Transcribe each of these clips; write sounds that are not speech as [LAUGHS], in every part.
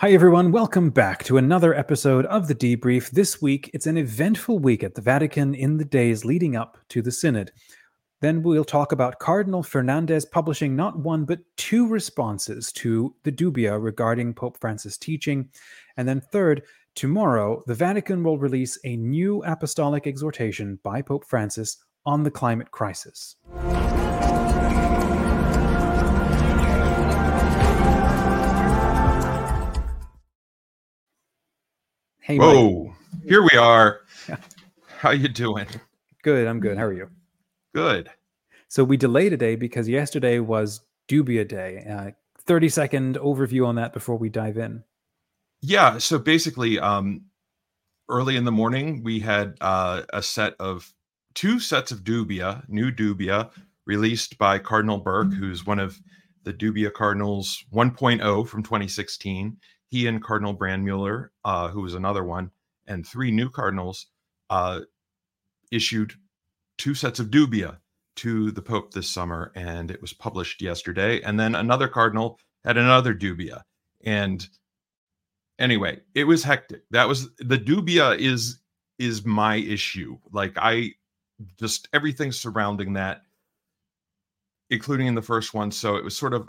Hi, everyone. Welcome back to another episode of the Debrief. This week, it's an eventful week at the Vatican in the days leading up to the Synod. Then we'll talk about Cardinal Fernandez publishing not one, but two responses to the dubia regarding Pope Francis' teaching. And then, third, tomorrow, the Vatican will release a new apostolic exhortation by Pope Francis on the climate crisis. Hey, Whoa, Mike. here we are. How you doing? Good. I'm good. How are you? Good. So we delayed today because yesterday was Dubia Day. Uh, 30 second overview on that before we dive in. Yeah. So basically, um, early in the morning, we had uh, a set of two sets of dubia, new dubia, released by Cardinal Burke, who's one of the dubia cardinals 1.0 from 2016. He and Cardinal Brandmuller, uh, who was another one, and three new cardinals uh, issued two sets of dubia to the Pope this summer, and it was published yesterday. And then another cardinal had another dubia. And anyway, it was hectic. That was the dubia is is my issue. Like I just everything surrounding that, including in the first one. So it was sort of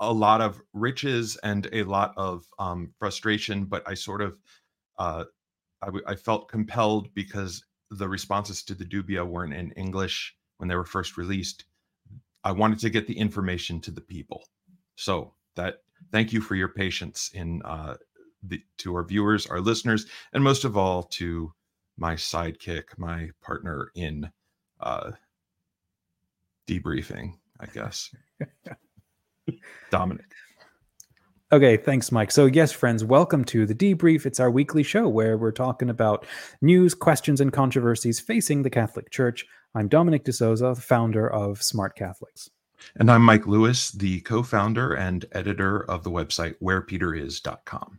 a, lot of riches and a lot of um, frustration, but I sort of uh, I, w- I felt compelled because the responses to the dubia weren't in English when they were first released. I wanted to get the information to the people. So that thank you for your patience in uh, the, to our viewers, our listeners, and most of all to my sidekick, my partner in uh, debriefing, I guess. [LAUGHS] Dominic. Okay, thanks, Mike. So, yes, friends, welcome to the debrief. It's our weekly show where we're talking about news, questions, and controversies facing the Catholic Church. I'm Dominic D'Souza, the founder of Smart Catholics. And I'm Mike Lewis, the co founder and editor of the website wherepeteris.com.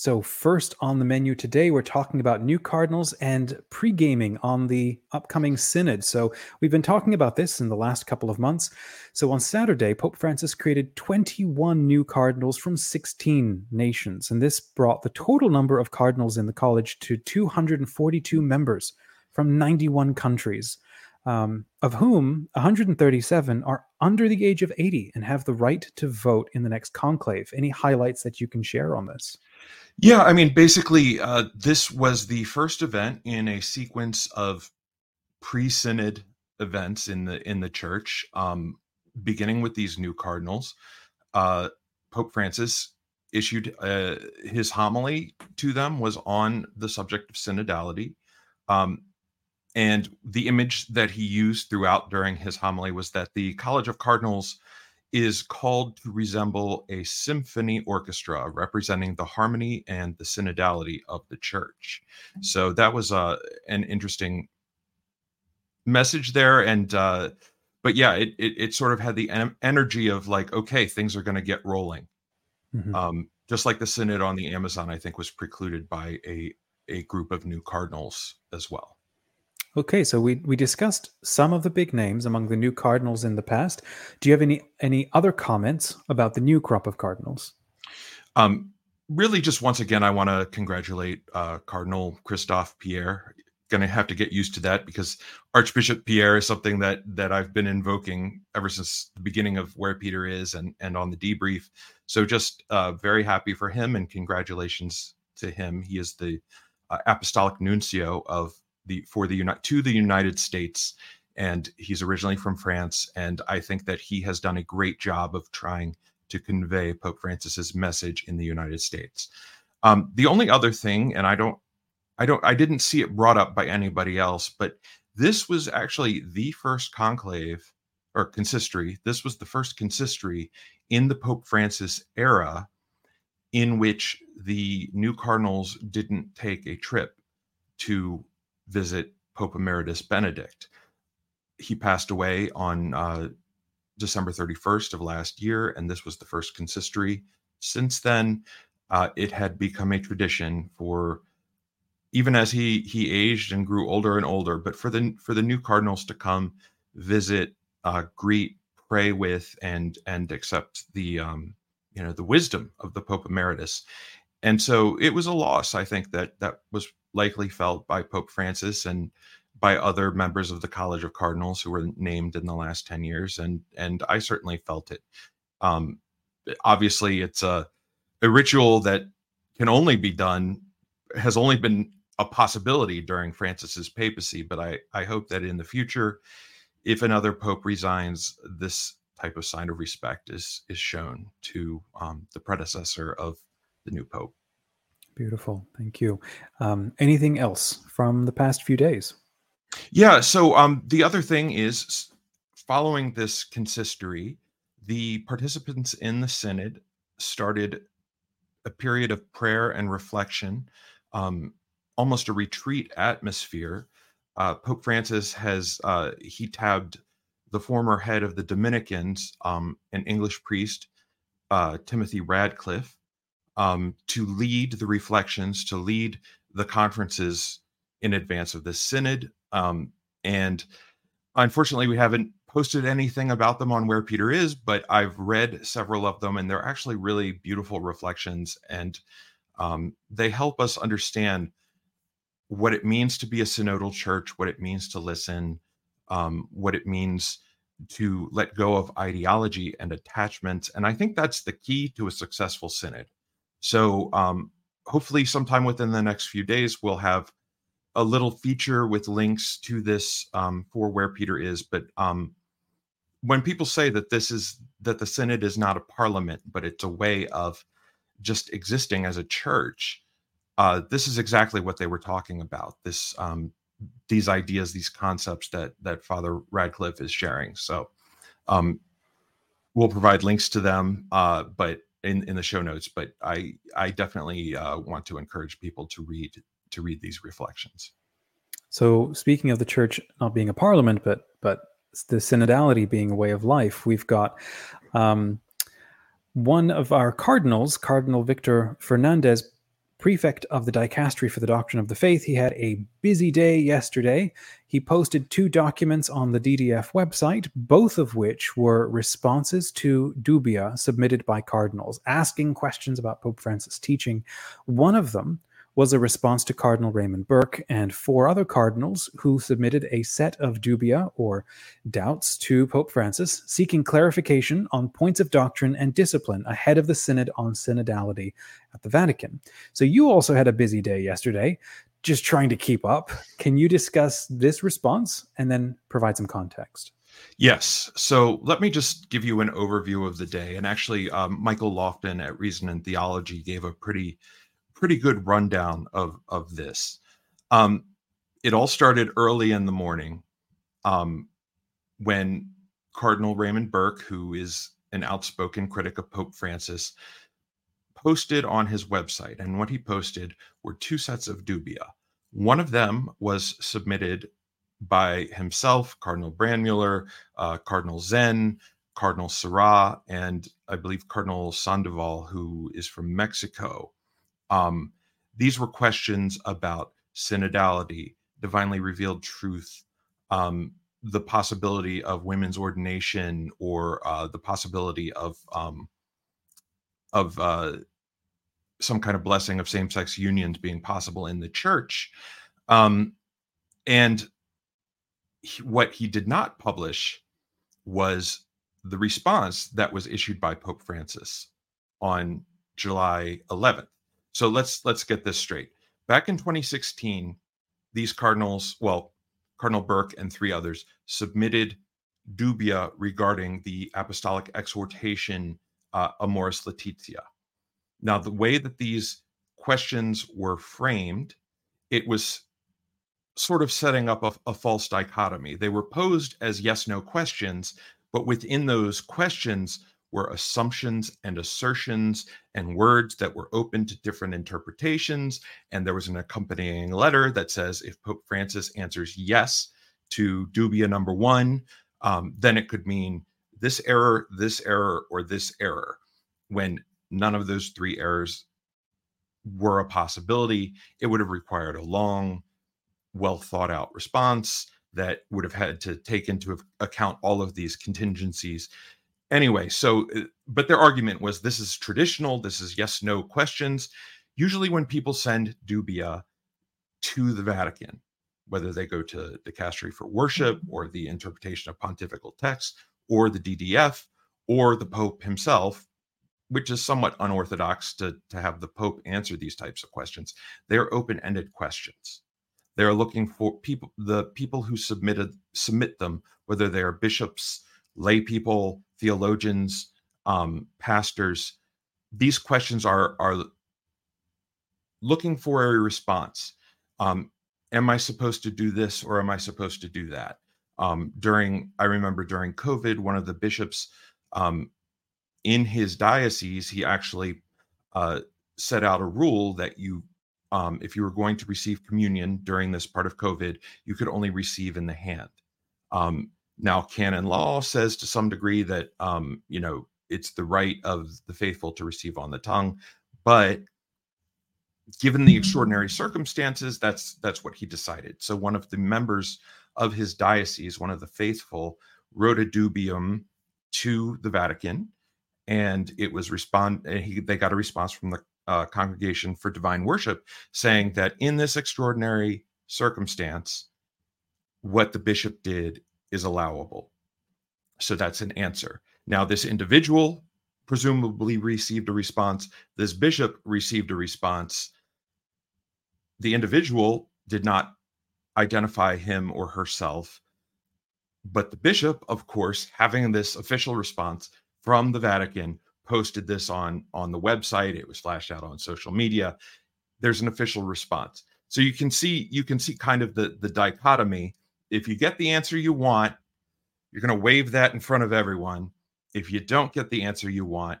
So, first on the menu today, we're talking about new cardinals and pre gaming on the upcoming synod. So, we've been talking about this in the last couple of months. So, on Saturday, Pope Francis created 21 new cardinals from 16 nations. And this brought the total number of cardinals in the college to 242 members from 91 countries, um, of whom 137 are under the age of 80 and have the right to vote in the next conclave. Any highlights that you can share on this? Yeah, I mean, basically, uh, this was the first event in a sequence of pre-synod events in the in the church, um, beginning with these new cardinals. Uh, Pope Francis issued uh, his homily to them was on the subject of synodality, um, and the image that he used throughout during his homily was that the College of Cardinals is called to resemble a symphony orchestra representing the harmony and the synodality of the church. So that was uh, an interesting message there. And, uh, but yeah, it, it, it sort of had the en- energy of like, okay, things are going to get rolling. Mhm. Um, just like the synod on the Amazon, I think was precluded by a, a group of new cardinals as well. Okay, so we we discussed some of the big names among the new cardinals in the past. Do you have any any other comments about the new crop of cardinals? Um, really, just once again, I want to congratulate uh, Cardinal Christophe Pierre. Going to have to get used to that because Archbishop Pierre is something that that I've been invoking ever since the beginning of where Peter is and and on the debrief. So just uh, very happy for him and congratulations to him. He is the uh, apostolic nuncio of the for the Uni- to the United States, and he's originally from France. And I think that he has done a great job of trying to convey Pope Francis's message in the United States. Um, the only other thing, and I don't, I don't, I didn't see it brought up by anybody else, but this was actually the first conclave or consistory. This was the first consistory in the Pope Francis era in which the new cardinals didn't take a trip to visit Pope Emeritus Benedict. He passed away on uh, December 31st of last year, and this was the first consistory. Since then, uh, it had become a tradition for even as he he aged and grew older and older, but for the for the new cardinals to come visit, uh, greet, pray with, and and accept the um, you know the wisdom of the Pope Emeritus, and so it was a loss. I think that that was likely felt by Pope Francis and by other members of the College of Cardinals who were named in the last ten years, and and I certainly felt it. Um, obviously, it's a a ritual that can only be done has only been a possibility during Francis's papacy, but I I hope that in the future, if another pope resigns, this type of sign of respect is is shown to um, the predecessor of the new pope. Beautiful, thank you. Um, anything else from the past few days? Yeah. So um, the other thing is, following this consistory, the participants in the synod started a period of prayer and reflection, um, almost a retreat atmosphere. Uh, Pope Francis has uh, he tabbed the former head of the Dominicans, um, an English priest, uh, Timothy Radcliffe, um, to lead the reflections, to lead the conferences in advance of the synod. Um, and unfortunately, we haven't posted anything about them on where Peter is, but I've read several of them, and they're actually really beautiful reflections, and um, they help us understand what it means to be a synodal church, what it means to listen, um, what it means to let go of ideology and attachments. And I think that's the key to a successful synod. So um, hopefully, sometime within the next few days, we'll have a little feature with links to this um, for where Peter is. But um, when people say that this is that the synod is not a parliament, but it's a way of just existing as a church, uh, this is exactly what they were talking about. This um, these ideas, these concepts that that Father Radcliffe is sharing. So um, we'll provide links to them, uh, but in in the show notes. But I I definitely uh, want to encourage people to read to read these reflections. So speaking of the church not being a parliament, but but the synodality being a way of life, we've got um, one of our cardinals, Cardinal Victor Fernandez, prefect of the dicastery for the doctrine of the faith. He had a busy day yesterday. He posted two documents on the DDF website, both of which were responses to dubia submitted by cardinals asking questions about Pope Francis' teaching. One of them was a response to Cardinal Raymond Burke and four other cardinals who submitted a set of dubia or doubts to Pope Francis, seeking clarification on points of doctrine and discipline ahead of the Synod on Synodality at the Vatican. So you also had a busy day yesterday, just trying to keep up. Can you discuss this response and then provide some context? Yes. So let me just give you an overview of the day. And actually, um, Michael Lofton at Reason and Theology gave a pretty pretty good rundown of of this. Um, it all started early in the morning um, when Cardinal Raymond Burke, who is an outspoken critic of Pope Francis, posted on his website. And what he posted were two sets of dubia. One of them was submitted by himself, Cardinal Brandmuller, uh, Cardinal Zen, Cardinal Sarah, and I believe Cardinal Sandoval, who is from Mexico. Um, these were questions about synodality, divinely revealed truth, um, the possibility of women's ordination, or uh, the possibility of um, of uh, some kind of blessing of same-sex unions being possible in the church. Um, and he, what he did not publish was the response that was issued by Pope Francis on July 11th. So let's let's get this straight. Back in 2016, these cardinals, well, Cardinal Burke and three others submitted dubia regarding the apostolic exhortation uh, Amoris Laetitia. Now, the way that these questions were framed, it was sort of setting up a, a false dichotomy. They were posed as yes no questions, but within those questions, were assumptions and assertions and words that were open to different interpretations. And there was an accompanying letter that says if Pope Francis answers yes to dubia number one, um, then it could mean this error, this error, or this error, when none of those three errors were a possibility. It would have required a long, well thought out response that would have had to take into account all of these contingencies anyway, so uh, but their argument was this is traditional, this is yes no questions. Usually when people send dubia to the Vatican, whether they go to the dicastery for worship or the interpretation of pontifical texts or the DDF or the Pope himself, which is somewhat unorthodox to, to have the Pope answer these types of questions. They're open-ended questions. They're looking for people, the people who submitted submit them, whether they're bishops, lay people, theologians, um, pastors. These questions are are looking for a response. Um, am I supposed to do this or am I supposed to do that? Um, during, I remember during COVID, one of the bishops um, in his diocese, he actually uh, set out a rule that you, um, if you were going to receive communion during this part of COVID, you could only receive in the hand. Now, canon law says to some degree that um, you know it's the right of the faithful to receive on the tongue, but given the extraordinary circumstances, that's that's what he decided. So one of the members of his diocese, one of the faithful, wrote a dubium to the Vatican, and it was respond. He, they got a response from the uh, Congregation for Divine Worship saying that in this extraordinary circumstance, what the bishop did is allowable. So that's an answer. Now, this individual presumably received a response. This bishop received a response. The individual did not identify him or herself. But the bishop, of course, having this official response from the Vatican, posted this on, on the website. It was flashed out on social media. There's an official response. So you can see you can see kind of the, the dichotomy if you get the answer you want, you're going to wave that in front of everyone. If you don't get the answer you want,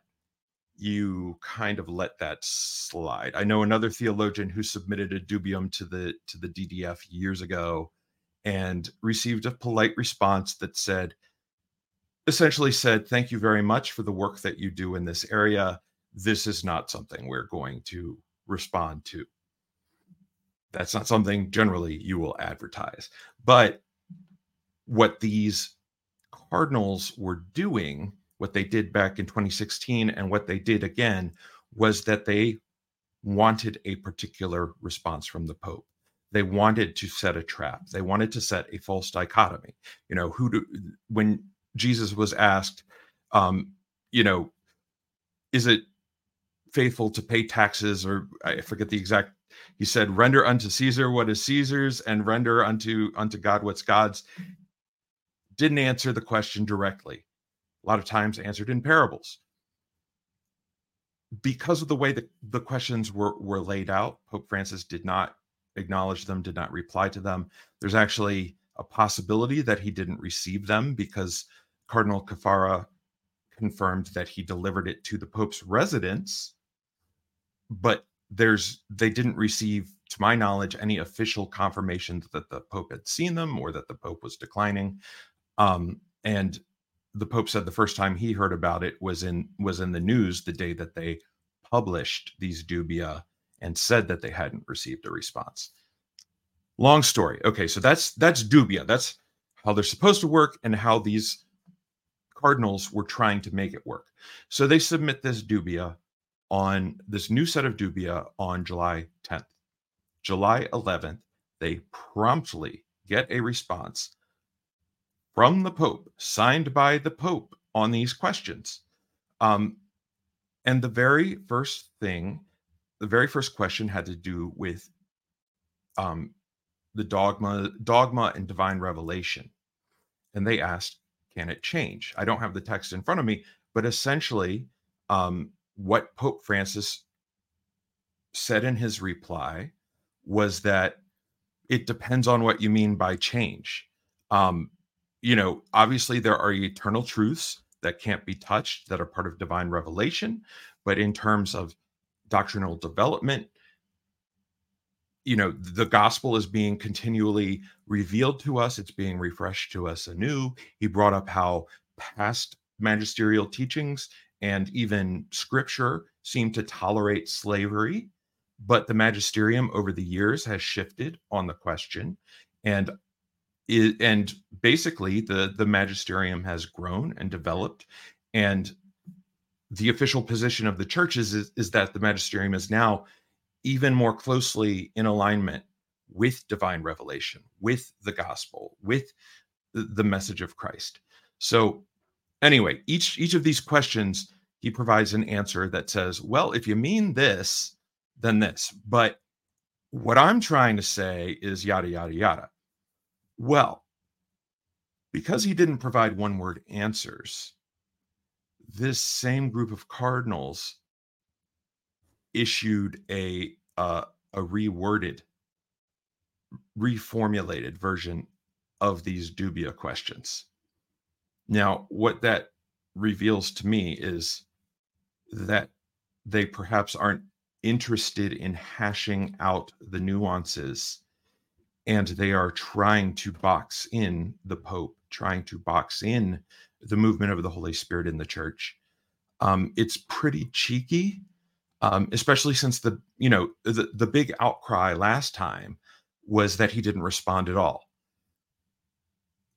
you kind of let that slide. I know another theologian who submitted a dubium to the to the DDF years ago and received a polite response that said essentially said thank you very much for the work that you do in this area. This is not something we're going to respond to. That's not something generally you will advertise. But what these Cardinals were doing, what they did back in 2016 and what they did again, was that they wanted a particular response from the Pope. They wanted to set a trap. They wanted to set a false dichotomy. You know, who do when Jesus was asked, um, you know, is it faithful to pay taxes or I forget the exact he said render unto caesar what is caesar's and render unto unto god what's god's. Didn't answer the question directly. A lot of times answered in parables. Because of the way that the questions were were laid out pope francis did not acknowledge them did not reply to them. There's actually a possibility that he didn't receive them because cardinal caffarra confirmed that he delivered it to the pope's residence but there's they didn't receive to my knowledge any official confirmation that the pope had seen them or that the pope was declining. Um, and the pope said the first time he heard about it was in was in the news the day that they published these dubia and said that they hadn't received a response. Long story. Okay so that's that's dubia. That's how they're supposed to work and how these cardinals were trying to make it work. So they submit this dubia on this new set of dubia on July 10th. July 11th, they promptly get a response from the Pope, signed by the Pope on these questions. Um, and the very first thing, the very first question had to do with um, the dogma, dogma and divine revelation. And they asked, can it change? I don't have the text in front of me, but essentially, um, what Pope Francis said in his reply was that it depends on what you mean by change. Um, you know, obviously, there are eternal truths that can't be touched that are part of divine revelation, but in terms of doctrinal development, you know, the gospel is being continually revealed to us, it's being refreshed to us anew. He brought up how past magisterial teachings and even scripture seem to tolerate slavery, but the magisterium over the years has shifted on the question. And and basically the the magisterium has grown and developed And the official position of the churches is, is that the magisterium is now even more closely in alignment with divine revelation, with the gospel, with the, the message of Christ. So anyway, each each of these questions he provides an answer that says, well, if you mean this, then this. But what I'm trying to say is yada yada yada. Well, because he didn't provide one word answers, this same group of cardinals issued a uh, a reworded, reformulated version of these dubia questions. Now, what that reveals to me is that they perhaps aren't interested in hashing out the nuances and they are trying to box in the pope trying to box in the movement of the holy spirit in the church. Um, it's pretty cheeky um, especially since the you know the, the big outcry last time was that he didn't respond at all.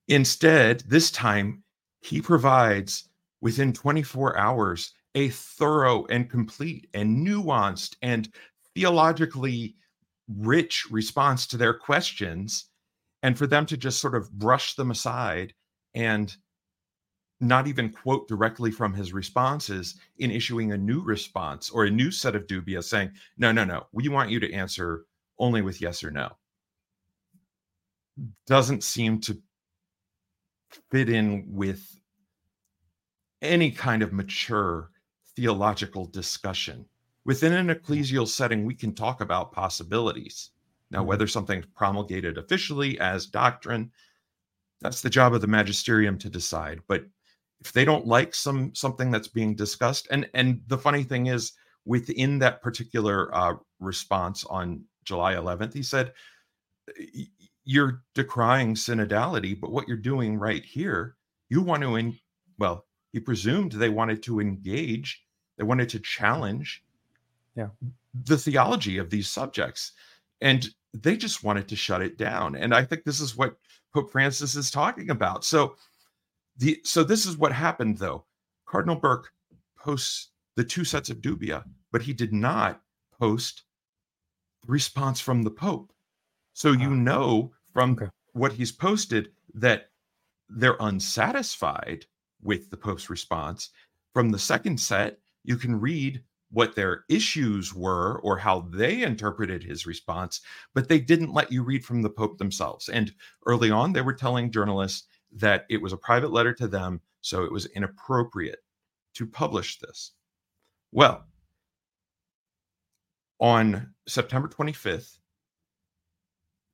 Instead this time he provides within 24 hours a thorough and complete and nuanced and theologically rich response to their questions and for them to just sort of brush them aside and not even quote directly from his responses in issuing a new response or a new set of dubia saying no no no we want you to answer only with yes or no. Doesn't seem to fit in with any kind of mature theological discussion. Within an ecclesial setting, we can talk about possibilities. Now, mm-hmm. whether something's promulgated officially as doctrine, that's the job of the magisterium to decide. But if they don't like some something that's being discussed, and and the funny thing is, within that particular uh, response on July 11th, he said, "You're decrying synodality, but what you're doing right here, you want to, in, well, he presumed they wanted to engage, they wanted to challenge yeah. the theology of these subjects. And they just wanted to shut it down. And I think this is what Pope Francis is talking about. So the so this is what happened though. Cardinal Burke posts the two sets of dubia, but he did not post the response from the Pope. So you ah. know from okay. what he's posted that they're unsatisfied with the Pope's response. From the second set, you can read what their issues were or how they interpreted his response, but they didn't let you read from the Pope themselves. And early on, they were telling journalists that it was a private letter to them, so it was inappropriate to publish this. Well, on September 25th,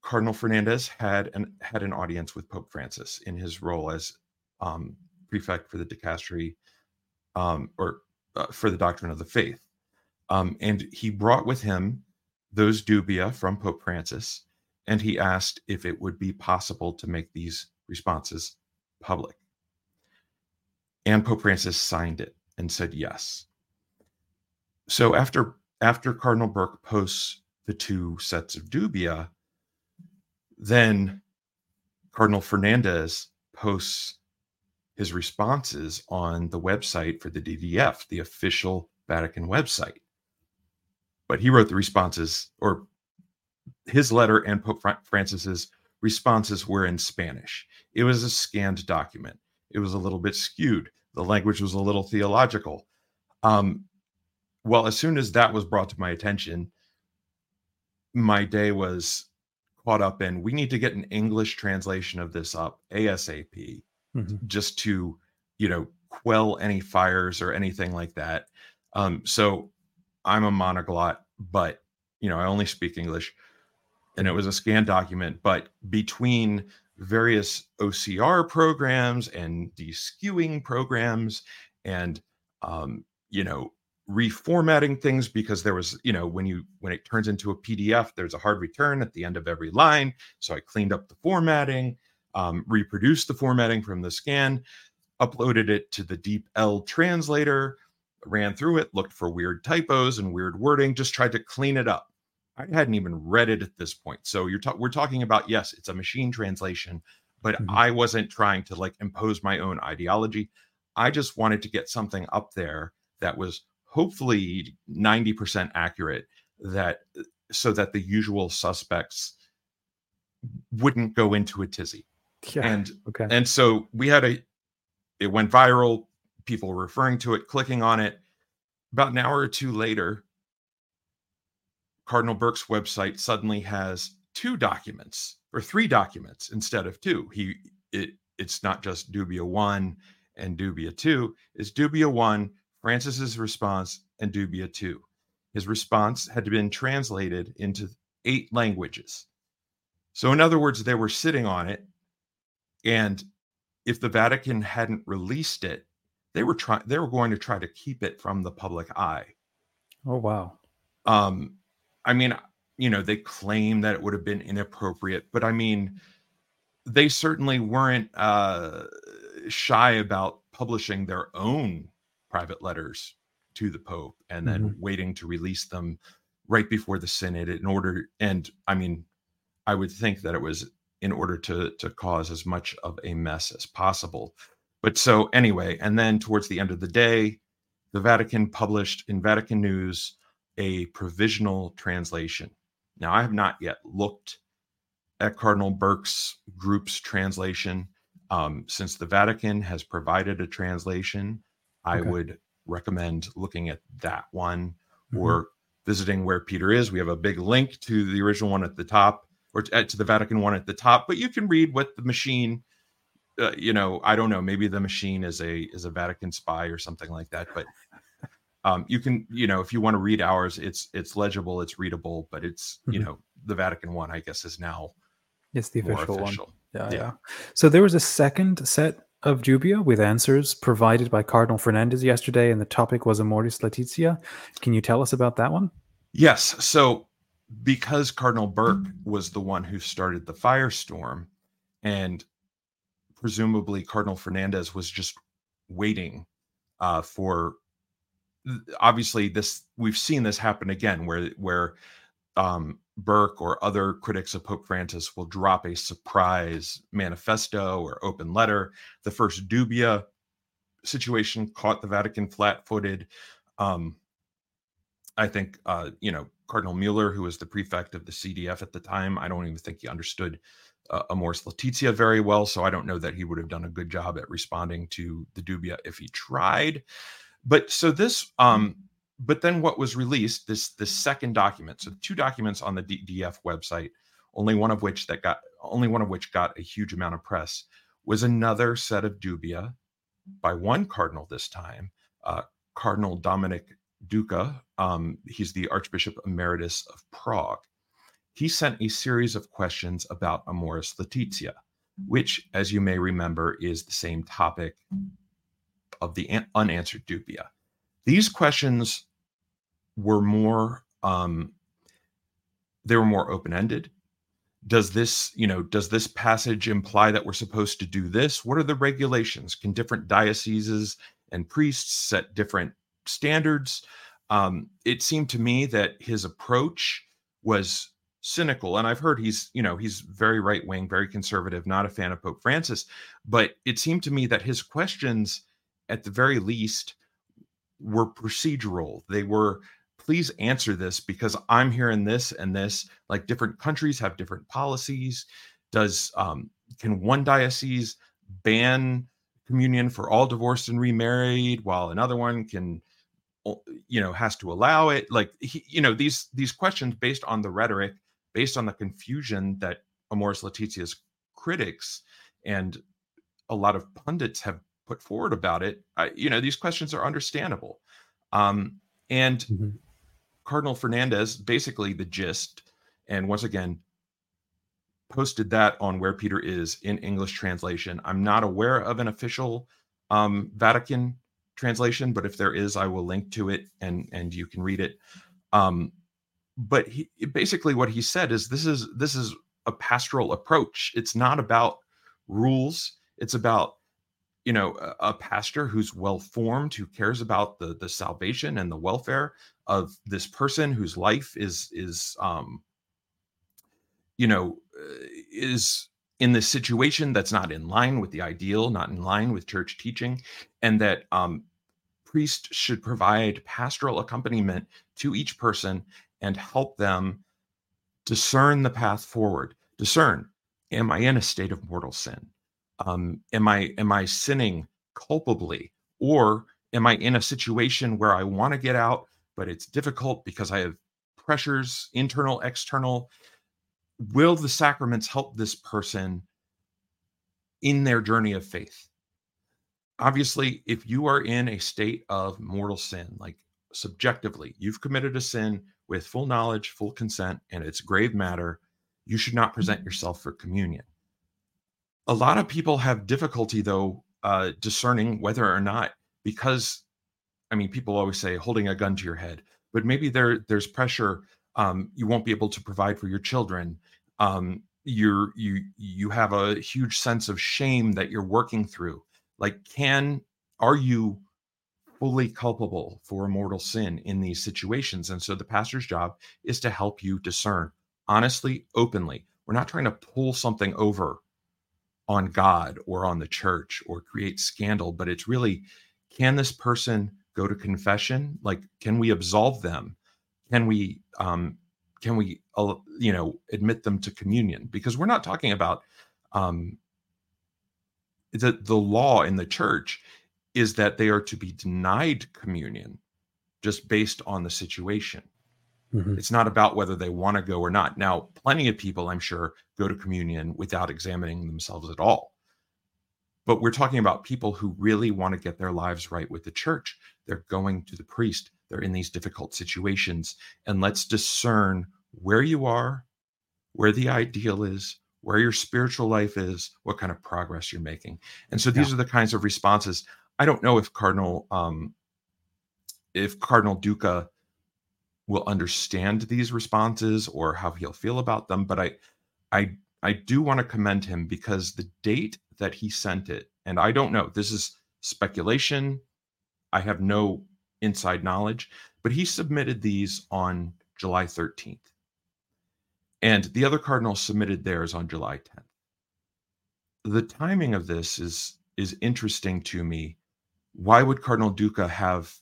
Cardinal Fernandez had an had an audience with Pope Francis in his role as um, prefect for the dicastery um, or uh, for the doctrine of the faith. Um, and he brought with him those dubia from Pope Francis, and he asked if it would be possible to make these responses public. And Pope Francis signed it and said yes. So after after Cardinal Burke posts the two sets of dubia, then Cardinal Fernandez posts his responses on the website for the DDF, the official Vatican website. But he wrote the responses, or his letter and Pope Francis's responses were in Spanish. It was a scanned document. It was a little bit skewed. The language was a little theological. Um, well, as soon as that was brought to my attention, my day was caught up in we need to get an English translation of this up ASAP mm-hmm. just to you know quell any fires or anything like that um so i'm a monoglot but you know i only speak english and it was a scanned document but between various ocr programs and deskewing programs and um you know reformatting things because there was you know when you when it turns into a pdf there's a hard return at the end of every line so i cleaned up the formatting um, reproduced the formatting from the scan, uploaded it to the DeepL translator, ran through it, looked for weird typos and weird wording, just tried to clean it up. I hadn't even read it at this point. So you're ta- we're talking about yes, it's a machine translation, but mm-hmm. I wasn't trying to like impose my own ideology. I just wanted to get something up there that was hopefully 90% accurate that so that the usual suspects wouldn't go into a tizzy. Yeah. And okay. and so we had a it went viral, people were referring to it, clicking on it. About an hour or two later, Cardinal Burke's website suddenly has two documents or three documents instead of two. He it it's not just Dubia 1 and Dubia 2, it's Dubia 1, Francis's response, and Dubia 2. His response had been translated into eight languages. So, in other words, they were sitting on it. And if the Vatican hadn't released it, they were trying they were going to try to keep it from the public eye. Oh wow. Um, I mean, you know, they claim that it would have been inappropriate, but I mean, they certainly weren't uh, shy about publishing their own private letters to the Pope and then mm-hmm. waiting to release them right before the Synod in order. And I mean, I would think that it was in order to to cause as much of a mess as possible. But so anyway, and then towards the end of the day, the Vatican published in Vatican News a provisional translation. Now, I have not yet looked at Cardinal Burke's group's translation. Um, since the Vatican has provided a translation, I would recommend looking at that one mm-hmm. or visiting where Peter is. We have a big link to the original one at the top or to, to the Vatican one at the top, but you can read what the machine. Uh, you know, I don't know. Maybe the machine is a is a Vatican spy or something like that. But [LAUGHS] um, you can, you know, if you want to read ours, it's it's legible, it's readable, but it's mm-hmm. you know the Vatican one, I guess, is now it's the official, official. one. Yeah, yeah, yeah. So there was a second set of Dubia with answers provided by Cardinal Fernandez yesterday, and the topic was Amoris Laetitia. Can you tell us about that one? Yes. So, because Cardinal Burke was the one who started the firestorm, and presumably Cardinal Fernandez was just waiting uh, for. Obviously, this we've seen this happen again, where where um, Burke or other critics of Pope Francis will drop a surprise manifesto or open letter. The first Dubia situation caught the Vatican flat footed. Um, I think, uh, you know, Cardinal Mueller, who was the prefect of the CDF at the time, I don't even think he understood uh, Amoris Laetitia very well. So I don't know that he would have done a good job at responding to the Dubia if he tried. But so this, um, but then what was released this this second document so two documents on the ddf website only one of which that got only one of which got a huge amount of press was another set of dubia by one cardinal this time uh, cardinal dominic Duka um, he's the archbishop emeritus of prague. He sent a series of questions about amoris laetitia which as you may remember is the same topic of the unanswered dubia. These questions were more um they were more open-ended. Does this you know does this passage imply that we're supposed to do this? What are the regulations? Can different dioceses and priests set different standards? Um it seemed to me that his approach was cynical and i've heard he's you know he's very right wing very conservative not a fan of pope francis but it seemed to me that his questions at the very least were procedural. They were please answer this because I'm hearing this and this. Like different countries have different policies. Does um, can one diocese ban communion for all divorced and remarried, while another one can, you know, has to allow it? Like he, you know, these these questions based on the rhetoric, based on the confusion that Amoris Laetitia's critics and a lot of pundits have put forward about it. I, you know, these questions are understandable. Um, and mm-hmm. Cardinal Fernandez, basically the gist, and once again, posted that on where Peter is in English translation. I'm not aware of an official um, Vatican translation, but if there is, I will link to it and and you can read it. Um, but he basically what he said is this is this is a pastoral approach. It's not about rules. It's about you know a, a pastor who's well formed, who cares about the the salvation and the welfare of this person whose life is is um you know uh, is in this situation that's not in line with the ideal, not in line with church teaching, and that um, priest should provide pastoral accompaniment to each person and help them discern the path forward. Discern: Am I in a state of mortal sin? Um, am I am I sinning culpably, or am I in a situation where I want to get out, but it's difficult because I have pressures, internal, external? will the sacraments help this person in their journey of faith? Obviously, if you are in a state of mortal sin, like subjectively, you've committed a sin with full knowledge, full consent, and it's grave matter, you should not present mm-hmm. yourself for communion. A lot of people have difficulty, though, uh, discerning whether or not, because, I mean, people always say holding a gun to your head, but maybe there there's pressure um, you won't be able to provide for your children um, you're you you have a huge sense of shame that you're working through. Like can are you fully culpable for a mortal sin in these situations? And so the pastor's job is to help you discern honestly openly. We're not trying to pull something over on god or on the church or create scandal but it's really can this person go to confession? Like can we absolve them? Can we um, can we uh, you know admit them to communion? Because we're not talking about um, the the law in the church is that they are to be denied communion just based on the situation mm-hmm. it's not about whether they want to go or not now plenty of people i'm sure go to communion without examining themselves at all but we're talking about people who really want to get their lives right with the church they're going to the priest they're in these difficult situations. And let's discern where you are, where the ideal is, where your spiritual life is, what kind of progress you're making. And so these yeah. are the kinds of responses. I don't know if Cardinal um, if Cardinal Duka will understand these responses or how he'll feel about them, but I I I do want to commend him because the date that he sent it, and I don't know, this is speculation. I have no inside knowledge, but he submitted these on July 13th. And the other cardinals submitted theirs on July 10th. The timing of this is is interesting to me. Why would Cardinal Duka have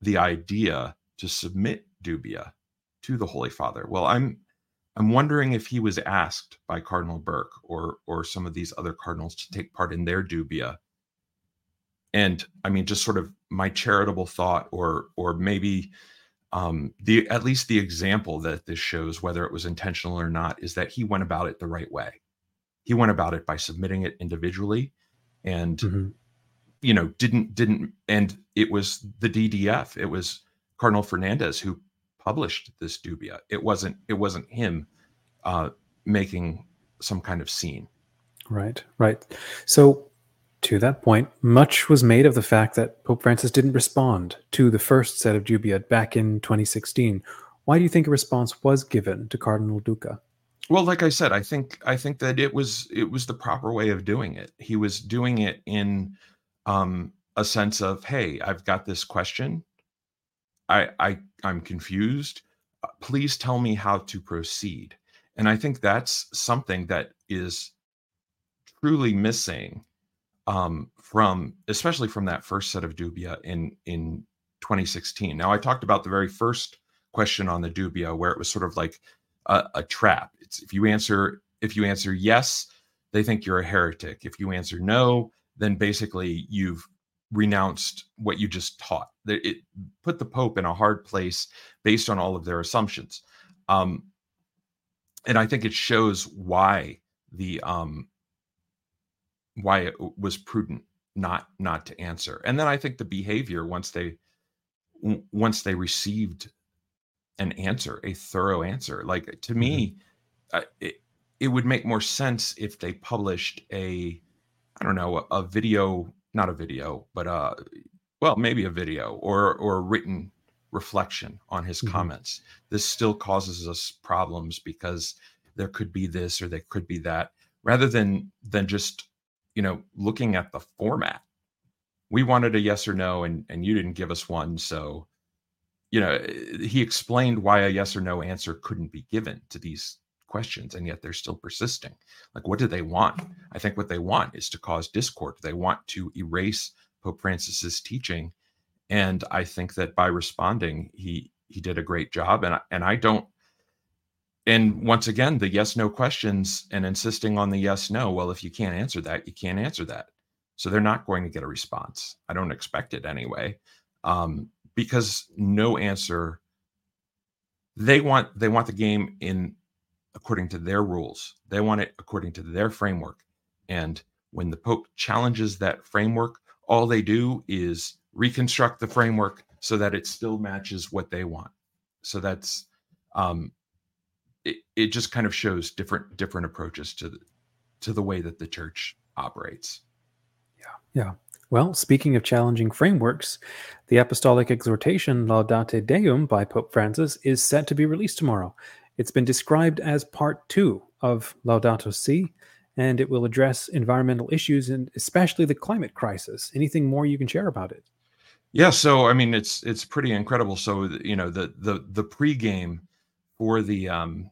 the idea to submit dubia to the Holy Father? Well, I'm I'm wondering if he was asked by Cardinal Burke or or some of these other cardinals to take part in their dubia and i mean just sort of my charitable thought or or maybe um the at least the example that this shows whether it was intentional or not is that he went about it the right way he went about it by submitting it individually and mm-hmm. you know didn't didn't and it was the ddf it was cardinal fernandez who published this dubia it wasn't it wasn't him uh making some kind of scene right right so to that point, much was made of the fact that Pope Francis didn't respond to the first set of dubia back in 2016. Why do you think a response was given to Cardinal Duka? Well, like I said, I think I think that it was it was the proper way of doing it. He was doing it in um, a sense of, "Hey, I've got this question. I I I'm confused. Uh, please tell me how to proceed." And I think that's something that is truly missing um, from especially from that first set of dubia in in 2016. Now I talked about the very first question on the dubia where it was sort of like a, a trap. It's if you answer if you answer yes, they think you're a heretic. If you answer no, then basically you've renounced what you just taught. It put the Pope in a hard place based on all of their assumptions. Um, and I think it shows why the um, why it was prudent not not to answer and then i think the behavior once they once they received an answer a thorough answer like to me mm-hmm. uh, it, it would make more sense if they published a i don't know a, a video not a video but uh well maybe a video or or a written reflection on his mm-hmm. comments this still causes us problems because there could be this or there could be that rather than than just you know, looking at the format. We wanted a yes or no, and and you didn't give us one. So, you know, he explained why a yes or no answer couldn't be given to these questions, and yet they're still persisting. Like, what do they want? I think what they want is to cause discord. They want to erase Pope Francis's teaching, and I think that by responding, he he did a great job. And I, and I don't. And once again, the yes no questions and insisting on the yes no. Well, if you can't answer that, you can't answer that. So they're not going to get a response. I don't expect it anyway, um, because no answer. They want they want the game in according to their rules. They want it according to their framework. And when the Pope challenges that framework, all they do is reconstruct the framework so that it still matches what they want. So that's um, it, it just kind of shows different different approaches to the, to the way that the church operates. Yeah. Yeah. Well, speaking of challenging frameworks, the apostolic exhortation Laudate Deum by Pope Francis is set to be released tomorrow. It's been described as part two of Laudato Si, and it will address environmental issues and especially the climate crisis. Anything more you can share about it? Yeah, so I mean, it's it's pretty incredible. So you know, the the the pregame for the um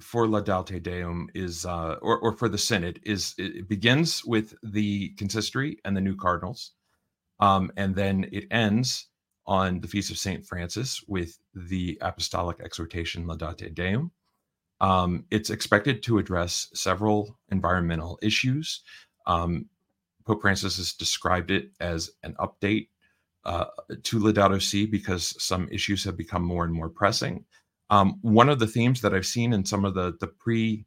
for Laudate Deum is uh or or for the synod is it begins with the consistory and the new cardinals, um, and then it ends on the feast of Saint Francis with the apostolic exhortation Laudate Deum. Um, it's expected to address several environmental issues. Um, Pope Francis has described it as an update uh, to Laudato Si because some issues have become more and more pressing. Um, one of the themes that I've seen in some of the the pre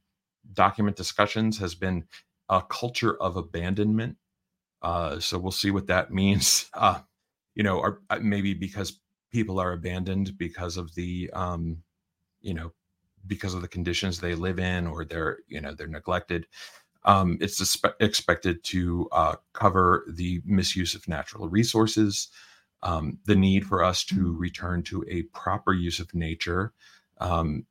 document discussions has been a culture of abandonment. Uh, so we'll see what that [LAUGHS] means. Uh, you know, or uh, maybe because people are abandoned because of the, um, you know, because of the conditions they live in, or they're, you know, they're neglected. Um, it's expected to uh, cover the misuse of natural resources, um, the need for us to mm. return to a proper use of nature, um,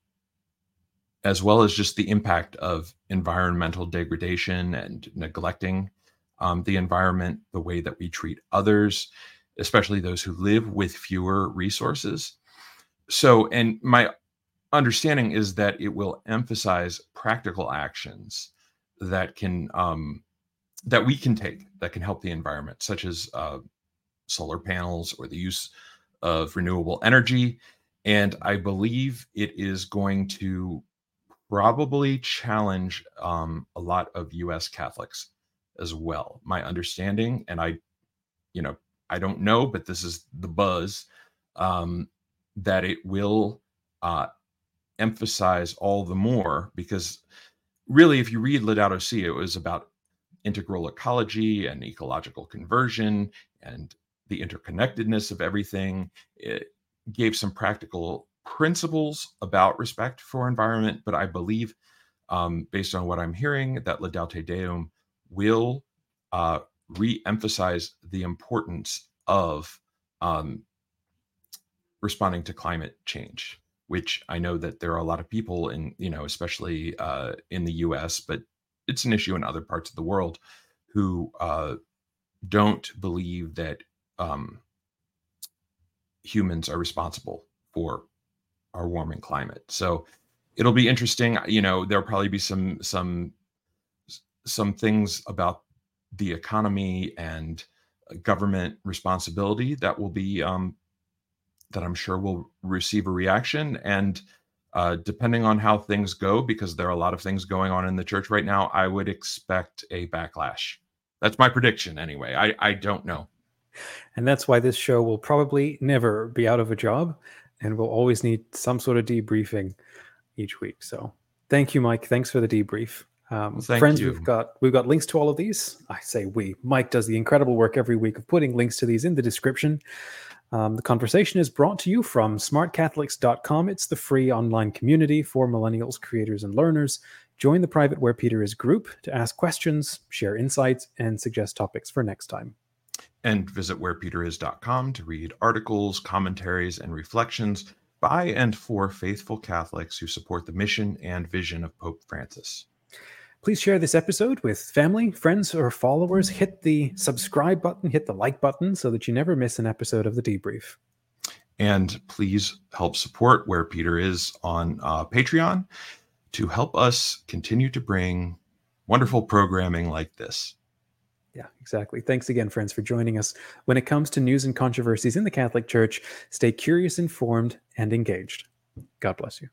as well as just the impact of environmental degradation and neglecting um, the environment, the way that we treat others, especially those who live with fewer resources. So, and my understanding is that it will emphasize practical actions that can um, that we can take that can help the environment, such as uh, solar panels or the use of renewable energy. And I believe it is going to probably challenge um, a lot of U.S. Catholics as well. My understanding, and I, you know, I don't know, but this is the buzz um, that it will uh, emphasize all the more because really, if you read Laudato Si, it was about integral ecology and ecological conversion and the interconnectedness of everything. It gave some practical principles about respect for environment, but I believe, um, based on what I'm hearing, that Laudate Deum will uh, re-emphasize the importance of um, responding to climate change which i know that there are a lot of people in you know especially uh, in the us but it's an issue in other parts of the world who uh, don't believe that um, humans are responsible for our warming climate. So it'll be interesting you know there'll probably be some some some things about the economy and uh, government responsibility that will be um, that I'm sure will receive a reaction. And uh, depending on how things go, because there are a lot of things going on in the church right now, I would expect a backlash. That's my prediction, anyway. I, I don't know. And that's why this show will probably never be out of a job and we'll always need some sort of debriefing each week. So thank you, Mike. Thanks for the debrief. Um, friends, you. we've got we've got links to all of these. I say we. Mike does the incredible work every week of putting links to these in the description. Um, the conversation is brought to you from smartcatholics.com. It's the free online community for millennials, creators, and learners. Join the private Where Peter Is group to ask questions, share insights, and suggest topics for next time. And visit wherepeteris.com to read articles, commentaries, and reflections by and for faithful Catholics who support the mission and vision of Pope Francis. Please share this episode with family, friends, or followers. Hit the subscribe button, hit the like button so that you never miss an episode of the debrief. And please help support where Peter is on uh, Patreon. to help us continue to bring wonderful programming like this. Yeah, exactly. Thanks again, friends, for joining us. When it comes to news and controversies in the Catholic Church, stay curious, informed, and engaged. God bless you.